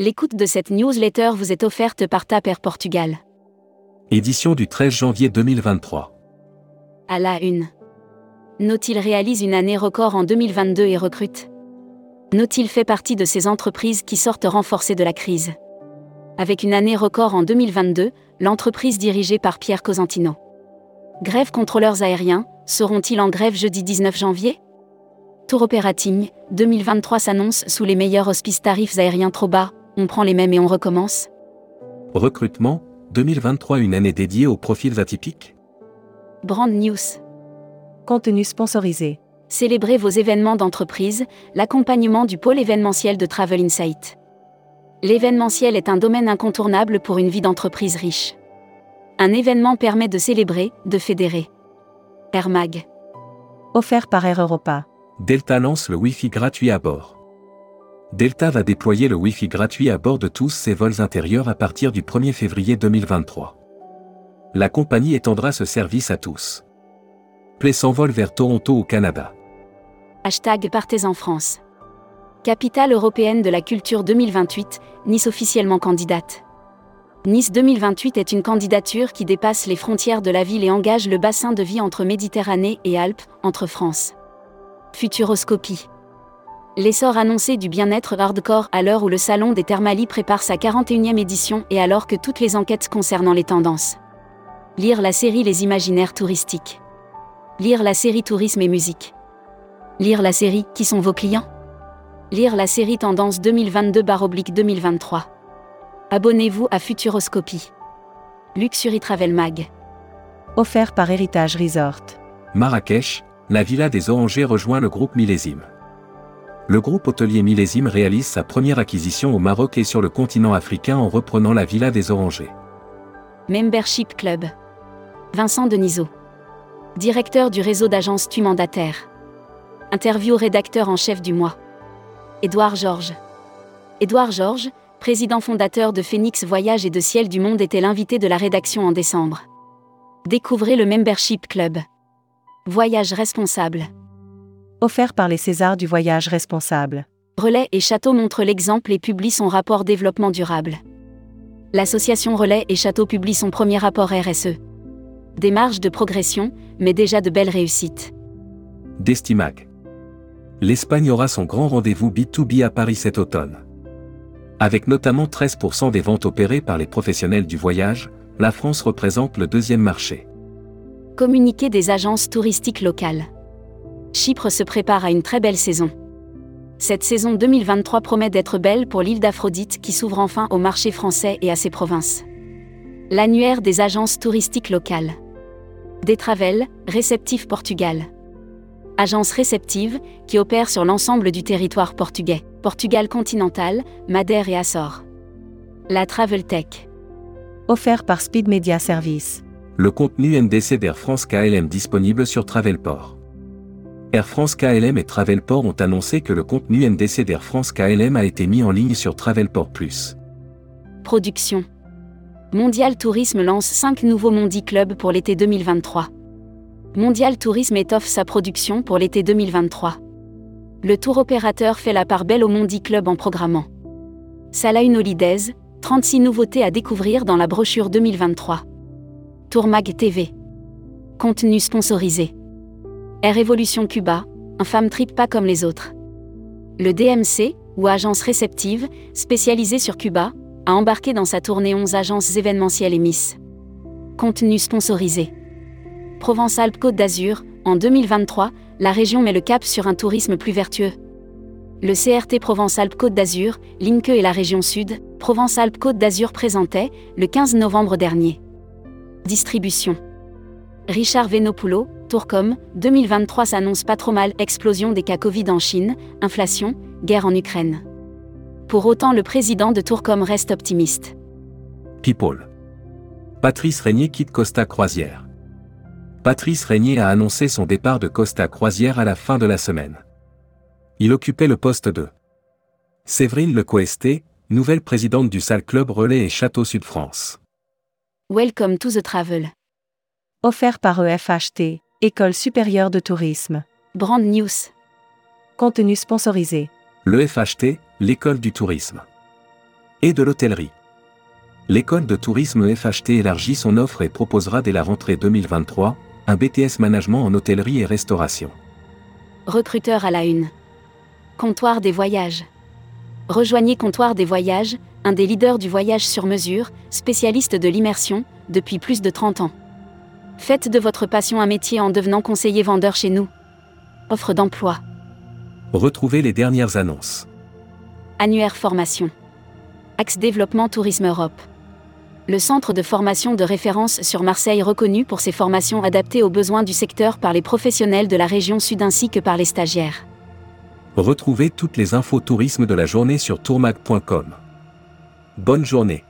L'écoute de cette newsletter vous est offerte par Taper Portugal. Édition du 13 janvier 2023. À la une. Nautil réalise une année record en 2022 et recrute. Nautil fait partie de ces entreprises qui sortent renforcées de la crise. Avec une année record en 2022, l'entreprise dirigée par Pierre Cosentino. Grève contrôleurs aériens, seront-ils en grève jeudi 19 janvier? Tour Operating, 2023 s'annonce sous les meilleurs auspices tarifs aériens trop bas, on prend les mêmes et on recommence Recrutement, 2023 une année dédiée aux profils atypiques Brand News. Contenu sponsorisé. Célébrez vos événements d'entreprise, l'accompagnement du pôle événementiel de Travel Insight. L'événementiel est un domaine incontournable pour une vie d'entreprise riche. Un événement permet de célébrer, de fédérer. Air Mag. Offert par Air Europa. Delta lance le Wi-Fi gratuit à bord. Delta va déployer le Wi-Fi gratuit à bord de tous ses vols intérieurs à partir du 1er février 2023. La compagnie étendra ce service à tous. Play sans vol vers Toronto au Canada. Hashtag Partez en France. Capitale européenne de la culture 2028, Nice officiellement candidate. Nice 2028 est une candidature qui dépasse les frontières de la ville et engage le bassin de vie entre Méditerranée et Alpes, entre France. Futuroscopie. L'essor annoncé du bien-être hardcore à l'heure où le Salon des Thermalies prépare sa 41e édition et alors que toutes les enquêtes concernant les tendances. Lire la série Les imaginaires touristiques. Lire la série Tourisme et musique. Lire la série Qui sont vos clients? Lire la série Tendance 2022-2023. Abonnez-vous à Futuroscopie. Luxury Travel Mag. Offert par Héritage Resort. Marrakech, la villa des Orangers rejoint le groupe Millésime. Le groupe hôtelier Millésime réalise sa première acquisition au Maroc et sur le continent africain en reprenant la villa des Orangers. Membership Club. Vincent Denisot. Directeur du réseau d'agences Tu mandataire. Interview rédacteur en chef du mois. Édouard Georges. Édouard Georges, président fondateur de Phoenix Voyage et de Ciel du Monde, était l'invité de la rédaction en décembre. Découvrez le Membership Club. Voyage responsable. Offert par les Césars du voyage responsable. Relais et Château montrent l'exemple et publie son rapport développement durable. L'association Relais et Château publie son premier rapport RSE. Des marges de progression, mais déjà de belles réussites. Destimac. L'Espagne aura son grand rendez-vous B2B à Paris cet automne. Avec notamment 13% des ventes opérées par les professionnels du voyage, la France représente le deuxième marché. Communiqué des agences touristiques locales. Chypre se prépare à une très belle saison. Cette saison 2023 promet d'être belle pour l'île d'Aphrodite qui s'ouvre enfin au marché français et à ses provinces. L'annuaire des agences touristiques locales. Détravel, Réceptif Portugal. Agence réceptive, qui opère sur l'ensemble du territoire portugais, Portugal continental, Madère et Açores. La Travel Tech. Offert par Speed Media Service. Le contenu NDC d'Air France KLM disponible sur Travelport. Air France KLM et Travelport ont annoncé que le contenu NDC d'Air France KLM a été mis en ligne sur Travelport Plus. Production. Mondial Tourisme lance 5 nouveaux Mondi Club pour l'été 2023. Mondial Tourisme étoffe sa production pour l'été 2023. Le tour opérateur fait la part belle au Mondi Club en programmant. Salah Holidays, 36 nouveautés à découvrir dans la brochure 2023. Tourmag TV. Contenu sponsorisé. Air Evolution Cuba, un femme trip pas comme les autres. Le DMC, ou agence réceptive, spécialisée sur Cuba, a embarqué dans sa tournée 11 agences événementielles et Miss. Contenu sponsorisé. Provence-Alpes-Côte d'Azur, en 2023, la région met le cap sur un tourisme plus vertueux. Le CRT Provence-Alpes-Côte d'Azur, l'INCE et la région Sud, Provence-Alpes-Côte d'Azur présentait, le 15 novembre dernier. Distribution. Richard Venopulo, Tourcom, 2023 s'annonce pas trop mal, explosion des cas Covid en Chine, inflation, guerre en Ukraine. Pour autant, le président de Tourcom reste optimiste. People. Patrice Régnier quitte Costa Croisière. Patrice Régnier a annoncé son départ de Costa Croisière à la fin de la semaine. Il occupait le poste de Séverine Lecoesté, nouvelle présidente du Salle Club Relais et Château Sud France. Welcome to the travel. Offert par EFHT, École supérieure de tourisme. Brand News. Contenu sponsorisé. Le FHT, l'école du tourisme. Et de l'hôtellerie. L'école de tourisme FHT élargit son offre et proposera dès la rentrée 2023 un BTS management en hôtellerie et restauration. Recruteur à la une. Comptoir des voyages. Rejoignez Comptoir des voyages, un des leaders du voyage sur mesure, spécialiste de l'immersion, depuis plus de 30 ans. Faites de votre passion un métier en devenant conseiller vendeur chez nous. Offre d'emploi. Retrouvez les dernières annonces. Annuaire formation. Axe développement Tourisme Europe. Le centre de formation de référence sur Marseille reconnu pour ses formations adaptées aux besoins du secteur par les professionnels de la région sud ainsi que par les stagiaires. Retrouvez toutes les infos tourisme de la journée sur tourmag.com. Bonne journée.